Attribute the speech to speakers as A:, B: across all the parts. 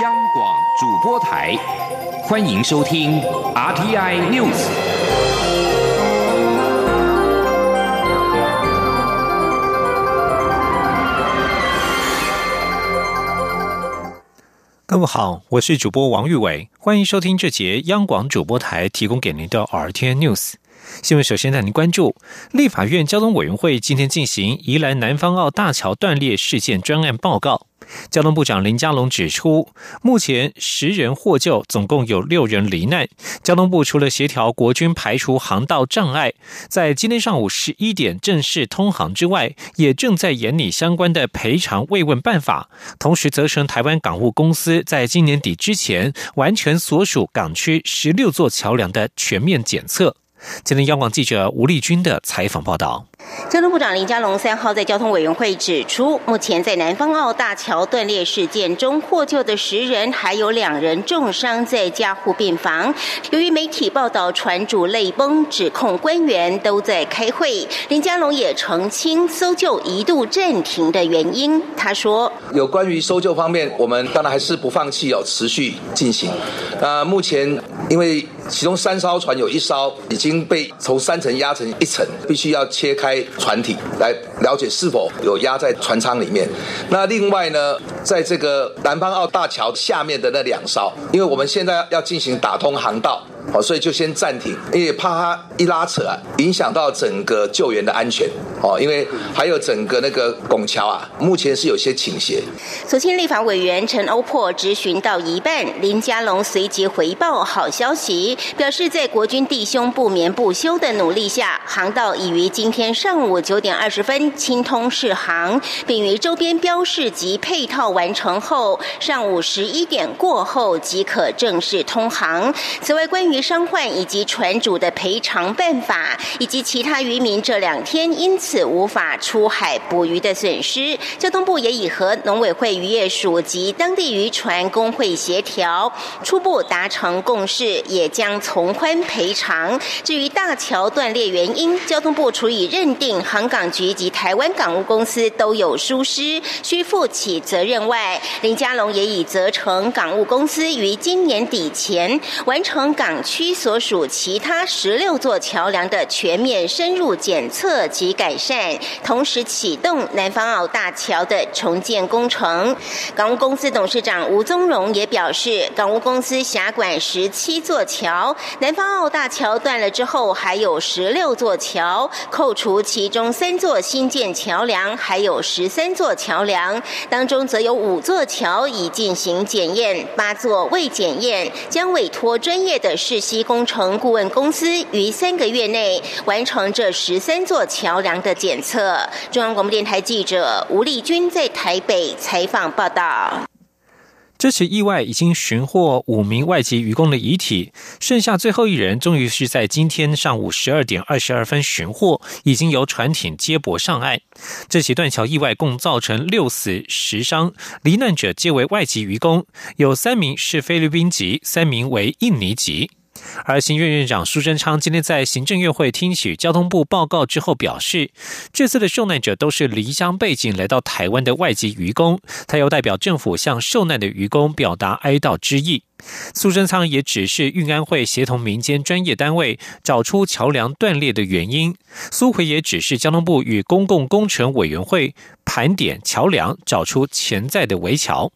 A: 央广主播台，欢迎收听 RTI News。
B: 各位好，我是主播王玉伟，欢迎收听这节央广主播台提供给您的 RTI News。新闻首先带您关注，立法院交通委员会今天进行宜兰南方澳大桥断裂事件专案报告。交通部长林佳龙指出，目前十人获救，总共有六人罹难。交通部除了协调国军排除航道障碍，在今天上午十一点正式通航之外，也正在研拟相关的赔偿慰问办法。同时，责成台湾港务公司在今年底之前完成所属港区十六座桥梁的全面检测。今天，央广记者吴丽君的采访报道。
C: 交通部长林佳龙三号在交通委员会指出，目前在南方澳大桥断裂事件中获救的十人，还有两人重伤在加护病房。由于媒体报道船主泪崩，指控官员都在开会，林佳龙也澄清搜救一度暂停的原因。他说：“
D: 有关于搜救方面，我们当然还是不放弃，要持续进行。那目前因为其中三艘船有一艘已经被从三层压成一层，必须要切开。”船体来了解是否有压在船舱里面。那另外呢，在这个南方澳大桥下面的那两艘，因为我们现在要进行打通航道。哦，所以就先暂停，因为怕它一拉扯啊，影响到整个救援的安全。哦，因为还有整个那个拱桥啊，目前是有些倾斜。
C: 所幸立法委员陈欧珀质询到一半，林佳龙随即回报好消息，表示在国军弟兄不眠不休的努力下，航道已于今天上午九点二十分清通试航，并于周边标示及配套完成后，上午十一点过后即可正式通航。此外，关于于伤患以及船主的赔偿办法，以及其他渔民这两天因此无法出海捕鱼的损失，交通部也已和农委会渔业署及当地渔船工会协调，初步达成共识，也将从宽赔偿。至于大桥断裂原因，交通部除以认定航港局及台湾港务公司都有疏失，需负起责任外，林佳龙也已责成港务公司于今年底前完成港。区所属其他十六座桥梁的全面深入检测及改善，同时启动南方澳大桥的重建工程。港务公司董事长吴宗荣也表示，港务公司辖管十七座桥，南方澳大桥断了之后，还有十六座桥，扣除其中三座新建桥梁，还有十三座桥梁，当中则有五座桥已进行检验，八座未检验，将委托专业的。世溪工程顾问公司于三个月内完成这十三座桥梁的检测。中央广播电台记者吴丽君在台北采访报道。
B: 这起意外已经寻获五名外籍渔工的遗体，剩下最后一人终于是在今天上午十二点二十二分寻获，已经由船艇接驳上岸。这起断桥意外共造成六死十伤，罹难者皆为外籍渔工，有三名是菲律宾籍，三名为印尼籍。而行院院长苏贞昌今天在行政院会听取交通部报告之后表示，这次的受难者都是离乡背景来到台湾的外籍渔工，他又代表政府向受难的渔工表达哀悼之意。苏贞昌也指示运安会协同民间专业单位找出桥梁断裂的原因。苏奎也指示交通部与公共工程委员会盘点桥梁，找出潜在的围桥。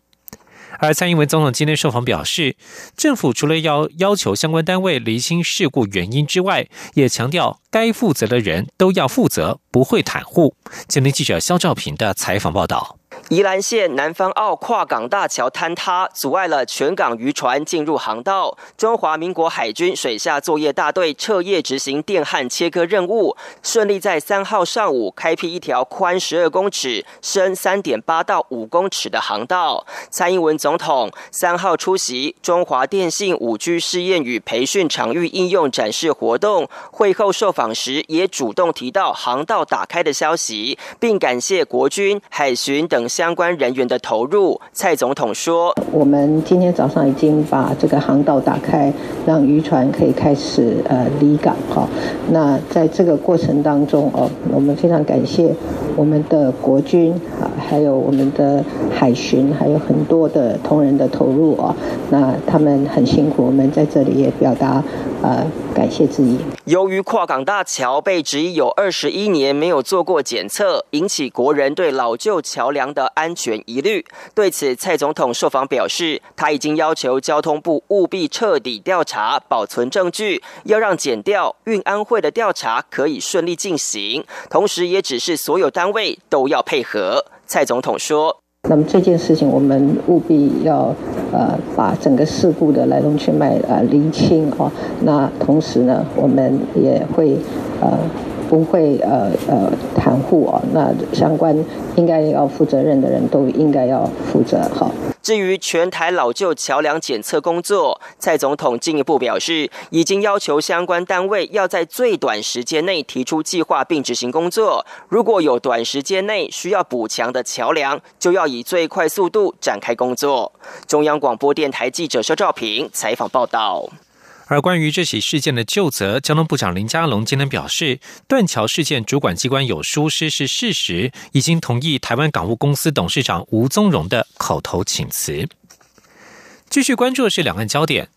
B: 而蔡英文总统今天受访表示，政府除了要要求相关单位厘清事故原因之外，也强调该负责的人都要负责，不会袒护。今天记者肖兆平的采访报道。
E: 宜兰县南方澳跨港大桥坍塌，阻碍了全港渔船进入航道。中华民国海军水下作业大队彻夜执行电焊切割任务，顺利在三号上午开辟一条宽十二公尺、深三点八到五公尺的航道。蔡英文总统三号出席中华电信五 G 试验与培训场域应用展示活动，会后受访时也主动提到航道打开的消息，并感谢国军、海巡等。相关人员的投入，蔡总统说：“
F: 我们今天早上已经把这个航道打开，让渔船可以开始呃离港哈。那在这个过程当中哦，我们非常感谢我们的国军啊，还有我们的海巡，还有很多的同仁的投入啊，那他们很辛苦，我们在这里也表达呃感谢之意。
E: 由于跨港大桥被质疑有二十一年没有做过检测，引起国人对老旧桥梁的安全疑虑。对此，蔡总统受访表示，他已经要求交通部务必彻底调查，保存证据，要让检调、运安会的调查可以顺利进行。同时，也指示所有单位都要配合。蔡总统说：“
F: 那么这件事情，我们务必要呃把整个事故的来龙去脉呃厘清哦。那同时呢，我们也会呃。”不会呃呃袒护哦，那相关应该要负责任的人都应该要负责好。
E: 至于全台老旧桥梁检测工作，蔡总统进一步表示，已经要求相关单位要在最短时间内提出计划并执行工作。如果有短时间内需要补强的桥梁，就要以最快速度展开工作。中央广播电台记者肖兆平采访报道。
B: 而关于这起事件的就责，交通部长林佳龙今天表示，断桥事件主管机关有疏失是事实，已经同意台湾港务公司董事长吴宗荣的口头请辞。继续关注的是两岸焦点。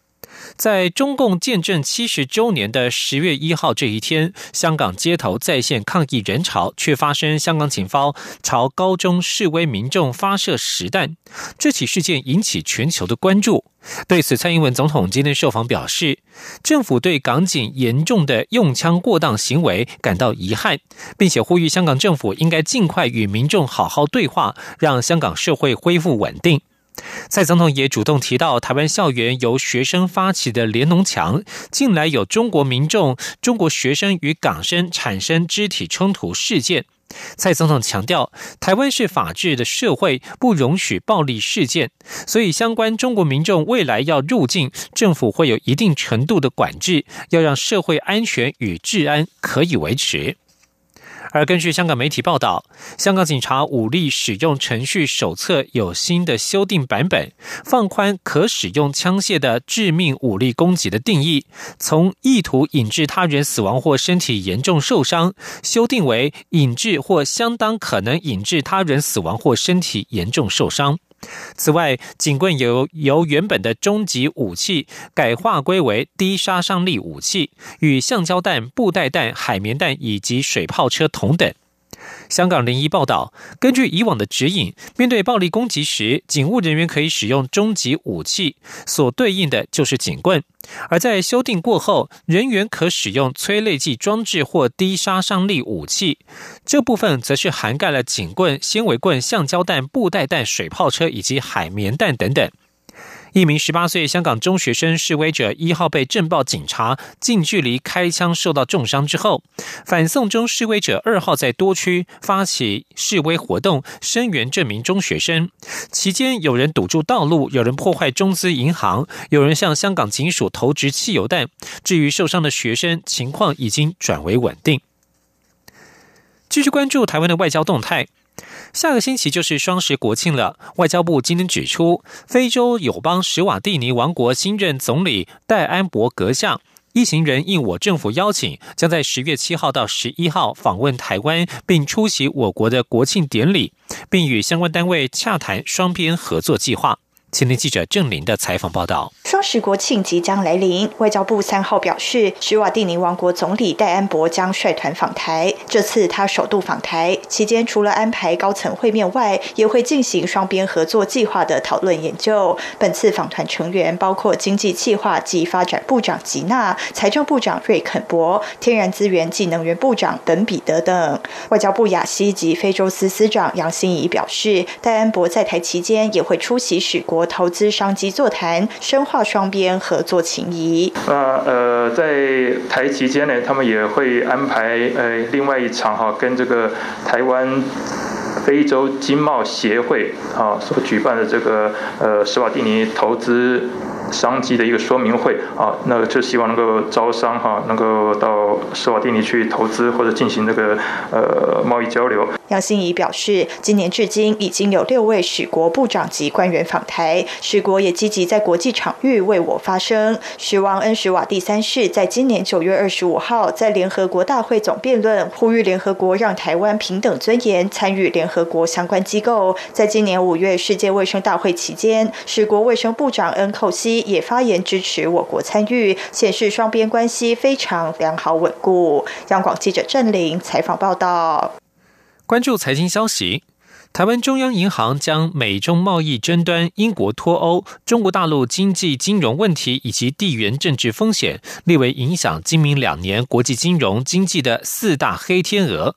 B: 在中共建政七十周年的十月一号这一天，香港街头再现抗议人潮，却发生香港警方朝高中示威民众发射实弹。这起事件引起全球的关注。对此，蔡英文总统今天受访表示，政府对港警严重的用枪过当行为感到遗憾，并且呼吁香港政府应该尽快与民众好好对话，让香港社会恢复稳定。蔡总统也主动提到，台湾校园由学生发起的联农墙，近来有中国民众、中国学生与港生产生肢体冲突事件。蔡总统强调，台湾是法治的社会，不容许暴力事件，所以相关中国民众未来要入境，政府会有一定程度的管制，要让社会安全与治安可以维持。而根据香港媒体报道，香港警察武力使用程序手册有新的修订版本，放宽可使用枪械的致命武力攻击的定义，从意图引致他人死亡或身体严重受伤，修订为引致或相当可能引致他人死亡或身体严重受伤。此外，警棍由由原本的终极武器改划归为低杀伤力武器，与橡胶弹、布袋弹、海绵弹以及水炮车同等。香港零一报道，根据以往的指引，面对暴力攻击时，警务人员可以使用终极武器，所对应的就是警棍；而在修订过后，人员可使用催泪剂装置或低杀伤力武器，这部分则是涵盖了警棍、纤维棍、橡胶弹、布袋弹、水炮车以及海绵弹等等。一名十八岁香港中学生示威者一号被镇暴警察近距离开枪受到重伤之后，反送中示威者二号在多区发起示威活动，声援这名中学生。期间有人堵住道路，有人破坏中资银行，有人向香港警署投掷汽油弹。至于受伤的学生，情况已经转为稳定。继续关注台湾的外交动态。下个星期就是双十国庆了。外交部今天指出，非洲友邦史瓦蒂尼王国新任总理戴安伯格下一行人应我政府邀请，将在十月七号到十一号访问台湾，并出席我国的国庆典礼，并与相关单位洽谈双边合作计划。青年记者郑林的采访报道：
G: 双十国庆即将来临，外交部三号表示，史瓦蒂尼王国总理戴安博将率团访台。这次他首度访台期间，除了安排高层会面外，也会进行双边合作计划的讨论研究。本次访团成员包括经济计划及发展部长吉娜、财政部长瑞肯博、天然资源及能源部长本彼得等。外交部亚西及非洲司司长杨欣怡表示，戴安博在台期间也会出席史国。国投资商机座谈，深化双边合作情谊。
H: 那呃，在台期间呢，他们也会安排呃另外一场哈，跟这个台湾非洲经贸协会啊所举办的这个呃斯瓦蒂尼投资。商机的一个说明会啊，那就希望能够招商哈，能够到斯瓦蒂尼去投资或者进行这个呃贸易交流。
G: 杨欣怡表示，今年至今已经有六位使国部长级官员访台，使国也积极在国际场域为我发声。希望恩什瓦第三世在今年九月二十五号在联合国大会总辩论，呼吁联合国让台湾平等尊严参与联合国相关机构。在今年五月世界卫生大会期间，使国卫生部长恩寇西也发言支持我国参与，显示双边关系非常良好稳固。央广记者郑玲采访报道。
B: 关注财经消息，台湾中央银行将美中贸易争端、英国脱欧、中国大陆经济金融问题以及地缘政治风险列为影响今明两年国际金融经济的四大黑天鹅。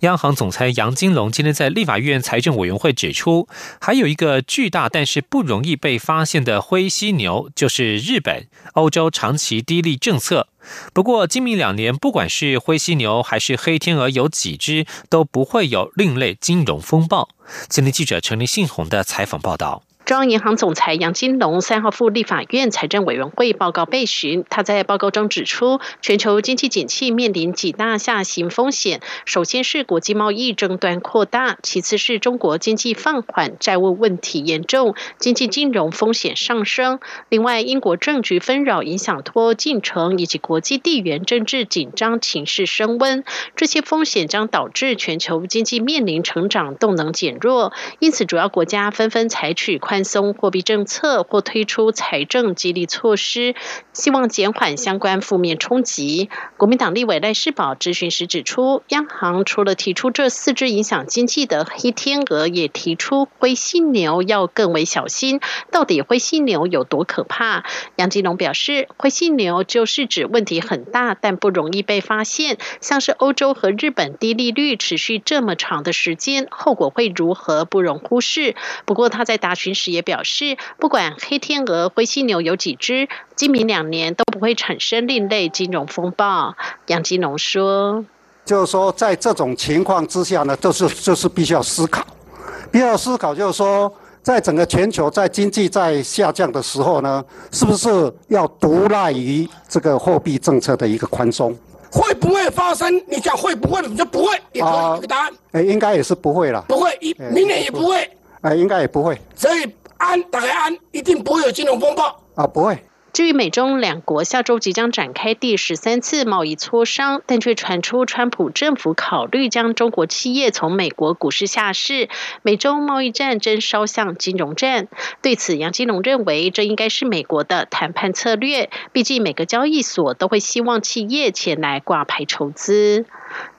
B: 央行总裁杨金龙今天在立法院财政委员会指出，还有一个巨大但是不容易被发现的灰犀牛，就是日本、欧洲长期低利政策。不过，今明两年，不管是灰犀牛还是黑天鹅，有几只都不会有另类金融风暴。今天记者陈立信宏的采访报道。
I: 中央银行总裁杨金龙三号赴立法院财政委员会报告备询，他在报告中指出，全球经济景气面临几大下行风险，首先是国际贸易争端扩大，其次是中国经济放缓、债务问题严重、经济金融风险上升。另外，英国政局纷扰影响脱欧进程，以及国际地缘政治紧张情势升温，这些风险将导致全球经济面临成长动能减弱。因此，主要国家纷纷采取宽。松货币政策或推出财政激励措施，希望减缓相关负面冲击。国民党立委赖世宝咨询时指出，央行除了提出这四只影响经济的黑天鹅，也提出灰犀牛要更为小心。到底灰犀牛有多可怕？杨金龙表示，灰犀牛就是指问题很大，但不容易被发现，像是欧洲和日本低利率持续这么长的时间，后果会如何不容忽视。不过他在答询时。也表示，不管黑天鹅、灰犀牛有几只，今明两年都不会产生另类金融风暴。杨金龙说：“
J: 就是说，在这种情况之下呢，就是就是必须要思考，必须要思考，就是说，在整个全球在经济在下降的时候呢，是不是要独赖于这个货币政策的一个宽松？
K: 会不会发生？你讲会不会，你就不会，也可以一个答案。
J: 哎，应该也是不会了，
K: 不会，一明年也不会。
J: 哎，应该也不会。
K: 所以。”安，打开安，一定不会有金融风暴
J: 啊！不会。
I: 至于美中两国下周即将展开第十三次贸易磋商，但却传出川普政府考虑将中国企业从美国股市下市，美中贸易战争烧向金融战。对此，杨金龙认为，这应该是美国的谈判策略。毕竟，每个交易所都会希望企业前来挂牌筹资。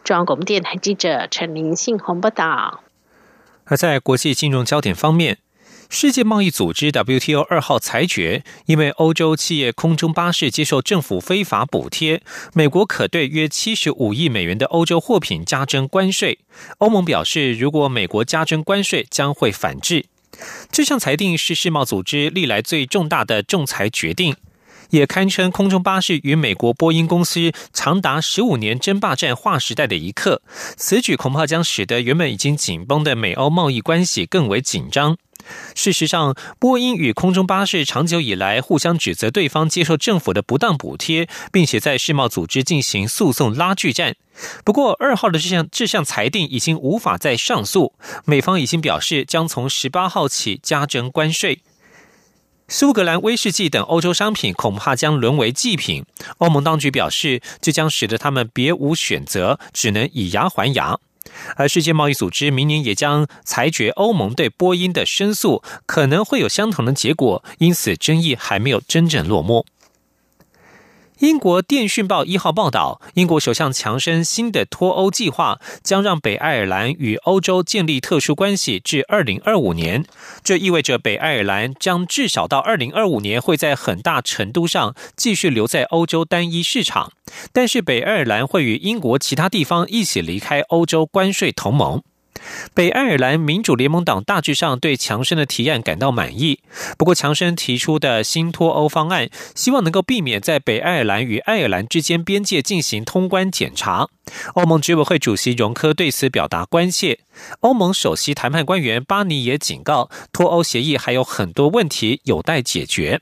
I: 中央广播电台记者陈林信宏报道。
B: 而在国际金融焦点方面。世界贸易组织 WTO 二号裁决，因为欧洲企业空中巴士接受政府非法补贴，美国可对约七十五亿美元的欧洲货品加征关税。欧盟表示，如果美国加征关税，将会反制。这项裁定是世贸组织历来最重大的仲裁决定，也堪称空中巴士与美国波音公司长达十五年争霸战划时代的一刻。此举恐怕将使得原本已经紧绷的美欧贸易关系更为紧张。事实上，波音与空中巴士长久以来互相指责对方接受政府的不当补贴，并且在世贸组织进行诉讼拉锯战。不过，二号的这项这项裁定已经无法再上诉，美方已经表示将从十八号起加征关税。苏格兰威士忌等欧洲商品恐怕将沦为祭品。欧盟当局表示，这将使得他们别无选择，只能以牙还牙。而世界贸易组织明年也将裁决欧盟对波音的申诉，可能会有相同的结果，因此争议还没有真正落幕。英国电讯报一号报道，英国首相强生新的脱欧计划将让北爱尔兰与欧洲建立特殊关系至二零二五年。这意味着北爱尔兰将至少到二零二五年会在很大程度上继续留在欧洲单一市场，但是北爱尔兰会与英国其他地方一起离开欧洲关税同盟。北爱尔兰民主联盟党大致上对强生的提案感到满意，不过强生提出的新脱欧方案，希望能够避免在北爱尔兰与爱尔兰之间边界进行通关检查。欧盟执委会主席容科对此表达关切。欧盟首席谈判官员巴尼也警告，脱欧协议还有很多问题有待解决。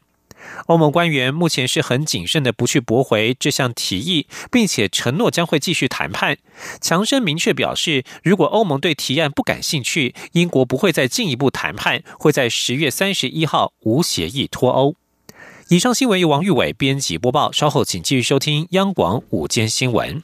B: 欧盟官员目前是很谨慎的，不去驳回这项提议，并且承诺将会继续谈判。强生明确表示，如果欧盟对提案不感兴趣，英国不会再进一步谈判，会在十月三十一号无协议脱欧。以上新闻由王玉伟编辑播报，稍后请继续收听央广午间新闻。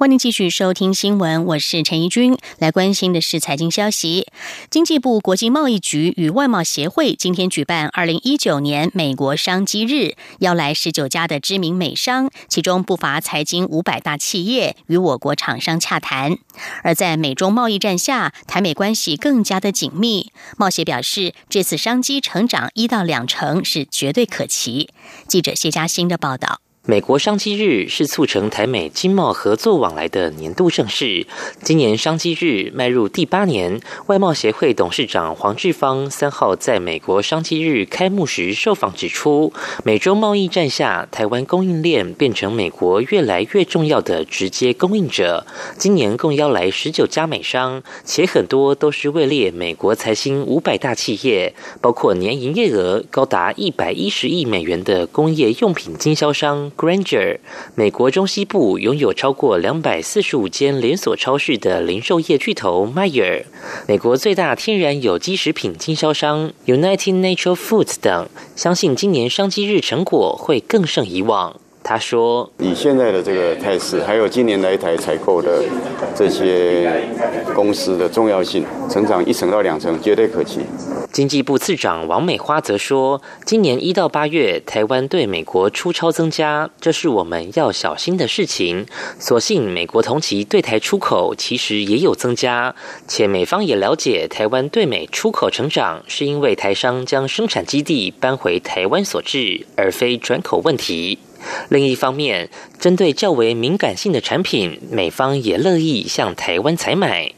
L: 欢迎继续收听新闻，我是陈怡君。来关心的是财经消息。经济部国际贸易局与外贸协会今天举办二零一九年美国商机日，邀来十九家的知名美商，其中不乏财经五百大企业与我国厂商洽谈。而在美中贸易战下，台美关系更加的紧密。贸协表示，这次商机成长一到两成是绝对可期。记者谢嘉欣的报道。
M: 美国商机日是促成台美经贸合作往来的年度盛事。今年商机日迈入第八年，外贸协会董事长黄志芳三号在美国商机日开幕时受访指出，美洲贸易战下，台湾供应链变成美国越来越重要的直接供应者。今年共邀来十九家美商，且很多都是位列美国财新五百大企业，包括年营业额高达一百一十亿美元的工业用品经销商。Granger，美国中西部拥有超过两百四十五间连锁超市的零售业巨头 Meyer，美国最大天然有机食品经销商 United Natural Foods 等，相信今年商机日成果会更胜以往。他说：“以现在的这个态势，还有今年来台采购的这些公司的重要性，成长一成到两成绝对可期。”经济部次长王美花则说：“今年一到八月，台湾对美国出超增加，这是我们要小心的事情。所幸美国同期对台出口其实也有增加，且美方也了解台湾对美出口成长是因为台商将生产基地搬回台湾所致，而非转口问题。”另一方面，针对较为敏感性的产品，美方也乐意向台湾采买。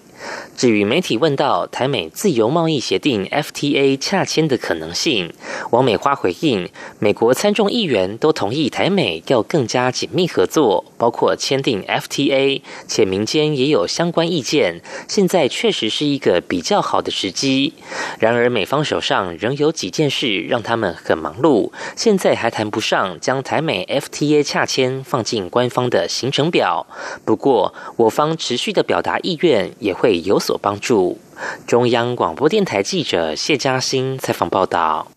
M: 至于媒体问到台美自由贸易协定 FTA 洽签的可能性，王美花回应：美国参众议员都同意台美要更加紧密合作，包括签订 FTA，且民间也有相关意见。现在确实是一个比较好的时机。然而，美方手上仍有几件事让他们很忙碌，现在还谈不上将台美 FTA 洽签放进官方的行程表。不过，我方持续的表达意愿也会。有所帮助。中央广播电台记者谢嘉欣采访报道。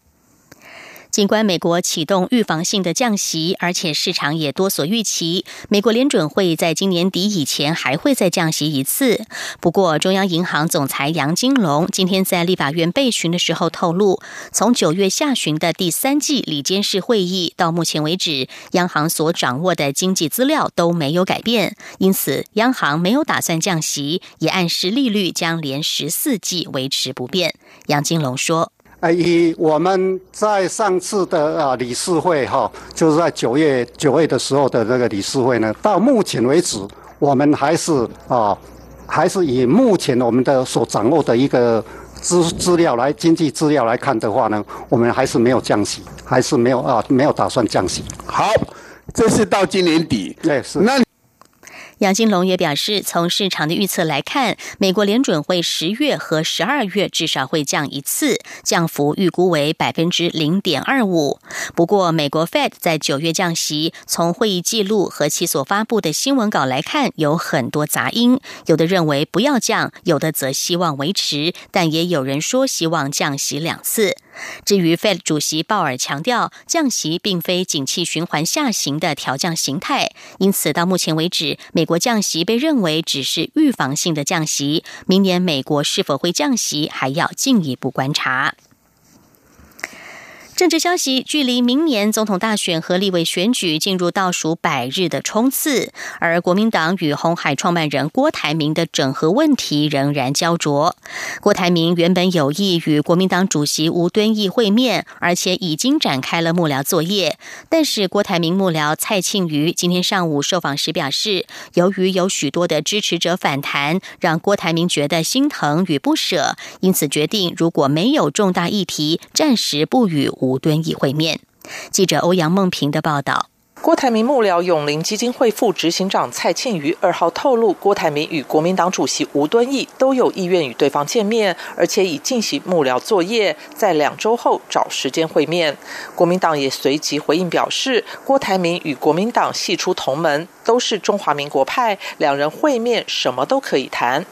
L: 尽管美国启动预防性的降息，而且市场也多所预期，美国联准会在今年底以前还会再降息一次。不过，中央银行总裁杨金龙今天在立法院备询的时候透露，从九月下旬的第三季里监事会议到目前为止，央行所掌握的经济资料都没有改变，因此央行没有打算降息，也暗示利率将连十四季维持不变。杨金龙说。
J: 以我们在上次的啊理事会哈，就是在九月九月的时候的那个理事会呢，到目前为止，我们还是啊，还是以目前我们的所掌握的一个资资料来经济资料来看的话呢，我们还是没有降息，还是没有啊，没有打算降息。
N: 好，这是到今年底，
J: 对，是那。
L: 杨金龙也表示，从市场的预测来看，美国联准会十月和十二月至少会降一次，降幅预估为百分之零点二五。不过，美国 Fed 在九月降息，从会议记录和其所发布的新闻稿来看，有很多杂音。有的认为不要降，有的则希望维持，但也有人说希望降息两次。至于 Fed 主席鲍尔强调，降息并非景气循环下行的调降形态，因此到目前为止，美国降息被认为只是预防性的降息。明年美国是否会降息，还要进一步观察。政治消息：距离明年总统大选和立委选举进入倒数百日的冲刺，而国民党与红海创办人郭台铭的整合问题仍然焦灼。郭台铭原本有意与国民党主席吴敦义会面，而且已经展开了幕僚作业。但是，郭台铭幕僚蔡庆瑜今天上午受访时表示，由于有许多的支持者反弹，让郭台铭觉得心疼与不舍，因此决定如果没有重大议题，暂时不与。吴敦义会面。记者欧阳梦平的报道。
O: 郭台铭幕僚永林基金会副执行长蔡庆瑜二号透露，郭台铭与国民党主席吴敦义都有意愿与对方见面，而且已进行幕僚作业，在两周后找时间会面。国民党也随即回应表示，郭台铭与国民党系出同门。都是中华民国派，两人会面什么都可以谈。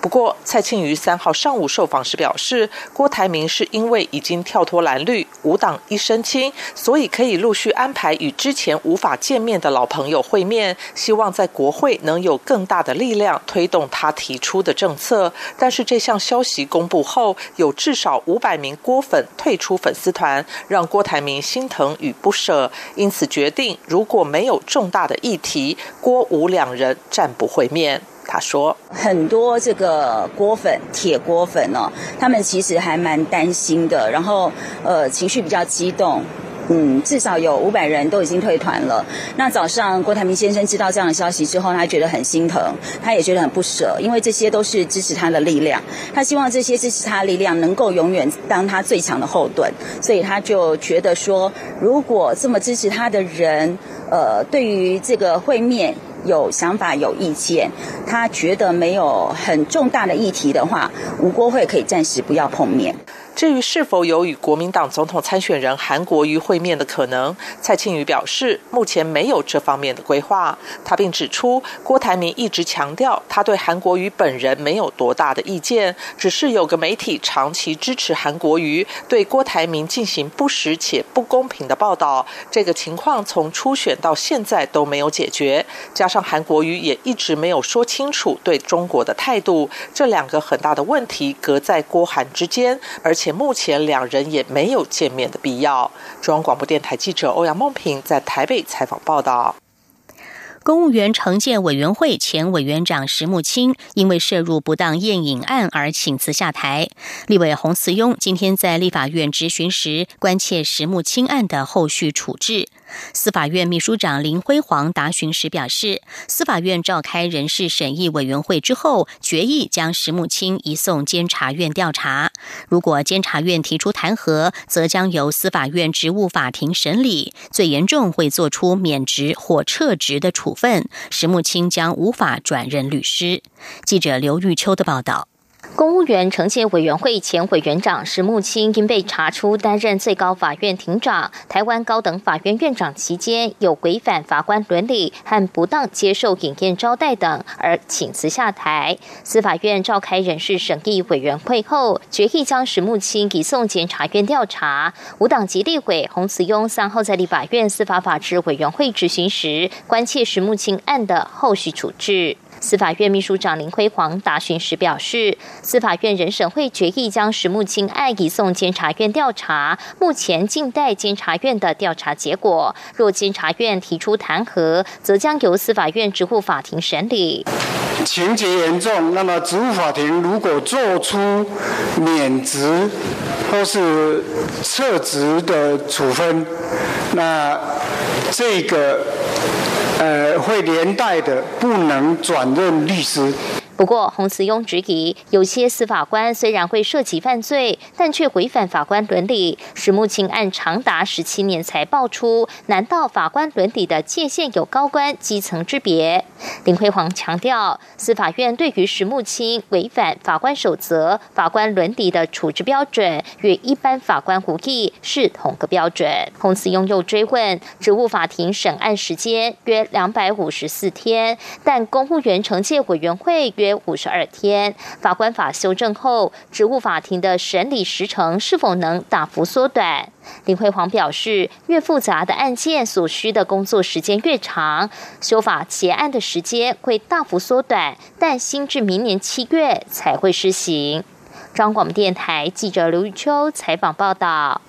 O: 不过，蔡庆瑜三号上午受访时表示，郭台铭是因为已经跳脱蓝绿，五党一身轻，所以可以陆续安排与之前无法见面的老朋友会面，希望在国会能有更大的力量推动他提出的政策。但是这项消息公布后，有至少五百名郭粉退出粉丝团，让郭台铭心疼与不舍，因此决定如果没有重大的议题。郭吴两人暂不会面。他说：“
P: 很多这个郭粉、铁锅粉哦，他们其实还蛮担心的，然后呃情绪比较激动。嗯，至少有五百人都已经退团了。那早上郭台铭先生知道这样的消息之后，他觉得很心疼，他也觉得很不舍，因为这些都是支持他的力量。他希望这些支持他的力量能够永远当他最强的后盾，所以他就觉得说，如果这么支持他的人。”呃，对于这个会面有想法、有意见，他觉得没有很重大的议题的话，吴国会可以暂时不要碰面。
O: 至于是否有与国民党总统参选人韩国瑜会面的可能，蔡庆宇表示目前没有这方面的规划。他并指出，郭台铭一直强调他对韩国瑜本人没有多大的意见，只是有个媒体长期支持韩国瑜，对郭台铭进行不实且不公平的报道。这个情况从初选到现在都没有解决，加上韩国瑜也一直没有说清楚对中国的态度，这两个很大的问题隔在郭韩之间，而且。目前两人也没有见面的必要。中央广播电台记者欧阳梦平在台北采访报道。
L: 公务员惩戒委员会前委员长石木清因为涉入不当宴饮案而请辞下台。立委洪慈庸今天在立法院质询时，关切石木清案的后续处置。司法院秘书长林辉煌答询时表示，司法院召开人事审议委员会之后，决议将石木清移送监察院调查。如果监察院提出弹劾，则将由司法院职务法庭审理，最严重会做出免职或撤职的处分。石木清将无法转任律师。记者刘玉秋的报道。
Q: 公务员惩戒委员会前委员长石木清因被查出担任最高法院庭长、台湾高等法院院长期间有违反法官伦理和不当接受饮宴招待等，而请辞下台。司法院召开人事审议委员会后，决议将石木清移送检察院调查。无党籍立委洪慈庸三号在立法院司法法制委员会执行时，关切石木清案的后续处置。司法院秘书长林辉煌答询时表示，司法院人审会决议将石木清案移送监察院调查，目前静待监察院的调查结果。若监察院提出弹劾，则将由司法院职务法庭审理。
N: 情节严重，那么职务法庭如果做出免职或是撤职的处分，那这个。呃，会连带的不能转任律师。
Q: 不过，洪慈庸质疑，有些司法官虽然会涉及犯罪，但却违反法官伦理。史木清案长达十七年才爆出，难道法官伦理的界限有高官基层之别？林辉煌强调，司法院对于石木清违反法官守则、法官伦理的处置标准，与一般法官无异，是同个标准。洪慈庸又追问，职务法庭审案时间约两百五十四天，但公务员惩戒委员会约。五十二天，法官法修正后，职务法庭的审理时程是否能大幅缩短？林辉煌表示，越复杂的案件所需的工作时间越长，修法结案的时间会大幅缩短，但新至明年七月才会施行。张广电台记者刘玉秋采访报道。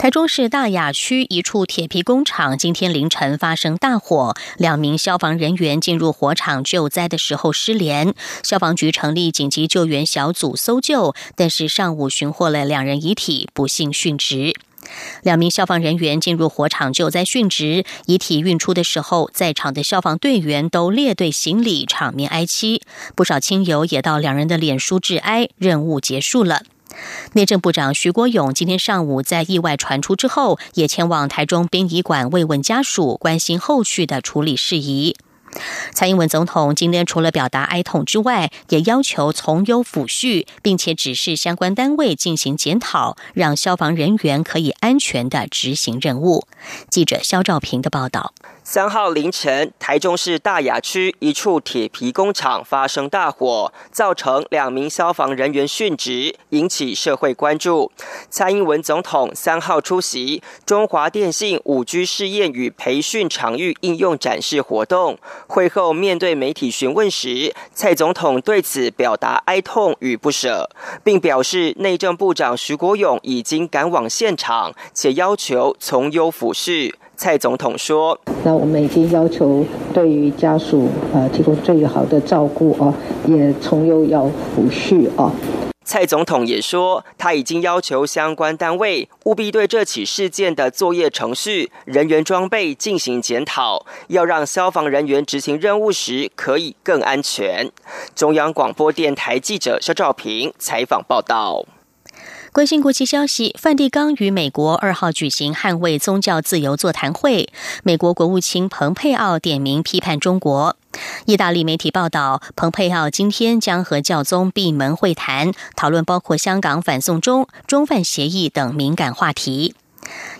L: 台中市大雅区一处铁皮工厂今天凌晨发生大火，两名消防人员进入火场救灾的时候失联，消防局成立紧急救援小组搜救，但是上午寻获了两人遗体，不幸殉职。两名消防人员进入火场救灾殉职，遗体运出的时候，在场的消防队员都列队行礼，场面哀戚，不少亲友也到两人的脸书致哀。任务结束了。内政部长徐国勇今天上午在意外传出之后，也前往台中殡仪馆慰问家属，关心后续的处理事宜。蔡英文总统今天除了表达哀痛之外，也要求从优抚恤，并且指示相关单位进行检讨，让消防人员可以安全的执行任务。记者肖兆平的报道。
E: 三号凌晨，台中市大雅区一处铁皮工厂发生大火，造成两名消防人员殉职，引起社会关注。蔡英文总统三号出席中华电信五 G 试验与培训场域应用展示活动，会后面对媒体询问时，蔡总统对此表达哀痛与不舍，并表示内政部长徐国勇已经赶往现场，且要求从优抚恤。蔡总统说：“
F: 那我们已经要求对于家属呃提供最好的照顾啊，也从优要抚恤啊。”
E: 蔡总统也说，他已经要求相关单位务必对这起事件的作业程序、人员装备进行检讨，要让消防人员执行任务时可以更安全。中央广播电台记者肖照平采访报道。
L: 关心国际消息，梵蒂冈与美国二号举行捍卫宗教自由座谈会。美国国务卿蓬佩奥点名批判中国。意大利媒体报道，蓬佩奥今天将和教宗闭门会谈，讨论包括香港反送中、中梵协议等敏感话题。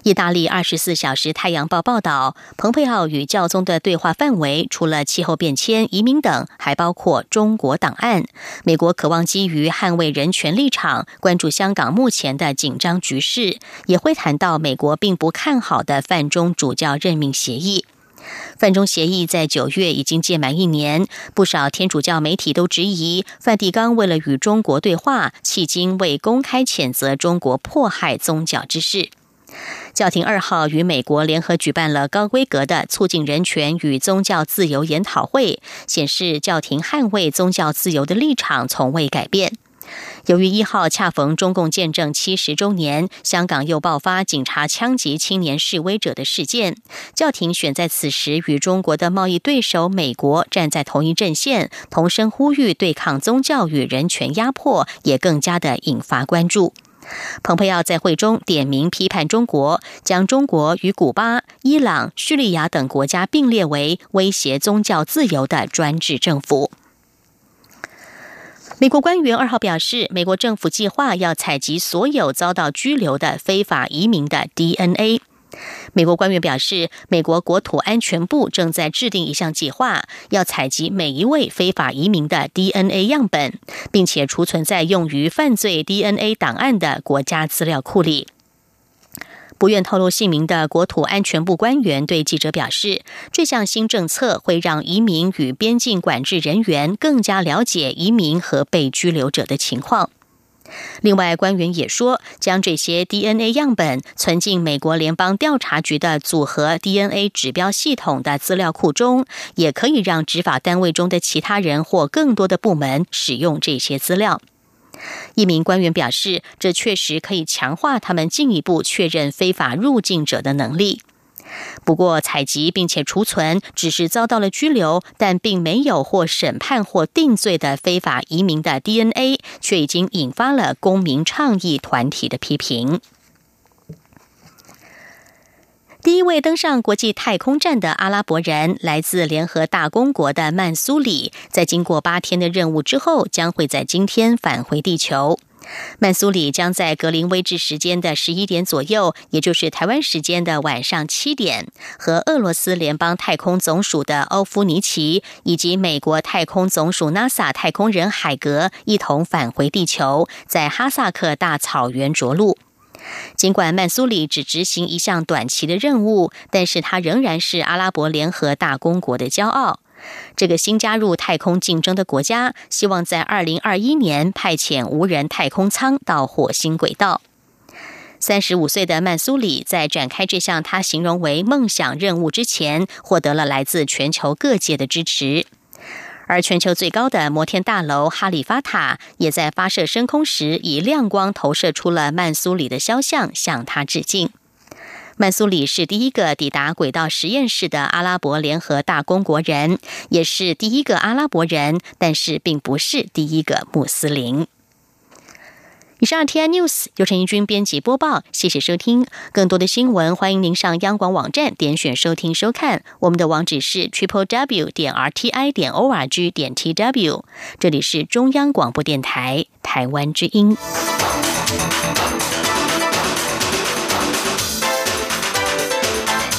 L: 意大利二十四小时太阳报报道，蓬佩奥与教宗的对话范围除了气候变迁、移民等，还包括中国档案。美国渴望基于捍卫人权立场，关注香港目前的紧张局势，也会谈到美国并不看好的范中主教任命协议。范中协议在九月已经届满一年，不少天主教媒体都质疑梵蒂冈为了与中国对话，迄今未公开谴责中国迫害宗教之事。教廷二号与美国联合举办了高规格的促进人权与宗教自由研讨会，显示教廷捍卫宗教自由的立场从未改变。由于一号恰逢中共建政七十周年，香港又爆发警察枪击青年示威者的事件，教廷选在此时与中国的贸易对手美国站在同一阵线，同声呼吁对抗宗教与人权压迫，也更加的引发关注。蓬佩奥在会中点名批判中国，将中国与古巴、伊朗、叙利亚等国家并列为威胁宗教自由的专制政府。美国官员二号表示，美国政府计划要采集所有遭到拘留的非法移民的 DNA。美国官员表示，美国国土安全部正在制定一项计划，要采集每一位非法移民的 DNA 样本，并且储存在用于犯罪 DNA 档案的国家资料库里。不愿透露姓名的国土安全部官员对记者表示，这项新政策会让移民与边境管制人员更加了解移民和被拘留者的情况。另外，官员也说，将这些 DNA 样本存进美国联邦调查局的组合 DNA 指标系统的资料库中，也可以让执法单位中的其他人或更多的部门使用这些资料。一名官员表示，这确实可以强化他们进一步确认非法入境者的能力。不过，采集并且储存只是遭到了拘留，但并没有或审判或定罪的非法移民的 DNA，却已经引发了公民倡议团体的批评。第一位登上国际太空站的阿拉伯人，来自联合大公国的曼苏里，在经过八天的任务之后，将会在今天返回地球。曼苏里将在格林威治时间的十一点左右，也就是台湾时间的晚上七点，和俄罗斯联邦太空总署的欧夫尼奇以及美国太空总署 NASA 太空人海格一同返回地球，在哈萨克大草原着陆。尽管曼苏里只执行一项短期的任务，但是他仍然是阿拉伯联合大公国的骄傲。这个新加入太空竞争的国家，希望在二零二一年派遣无人太空舱到火星轨道。三十五岁的曼苏里在展开这项他形容为梦想任务之前，获得了来自全球各界的支持。而全球最高的摩天大楼哈利法塔也在发射升空时，以亮光投射出了曼苏里的肖像，向他致敬。曼苏里是第一个抵达轨道实验室的阿拉伯联合大公国人，也是第一个阿拉伯人，但是并不是第一个穆斯林。以上 T I News 由陈怡君编辑播报，谢谢收听。更多的新闻，欢迎您上央广网站点选收听收看。我们的网址是 triple w 点 r t i 点 o r g 点 t w。这里是中央广播电台台湾之音。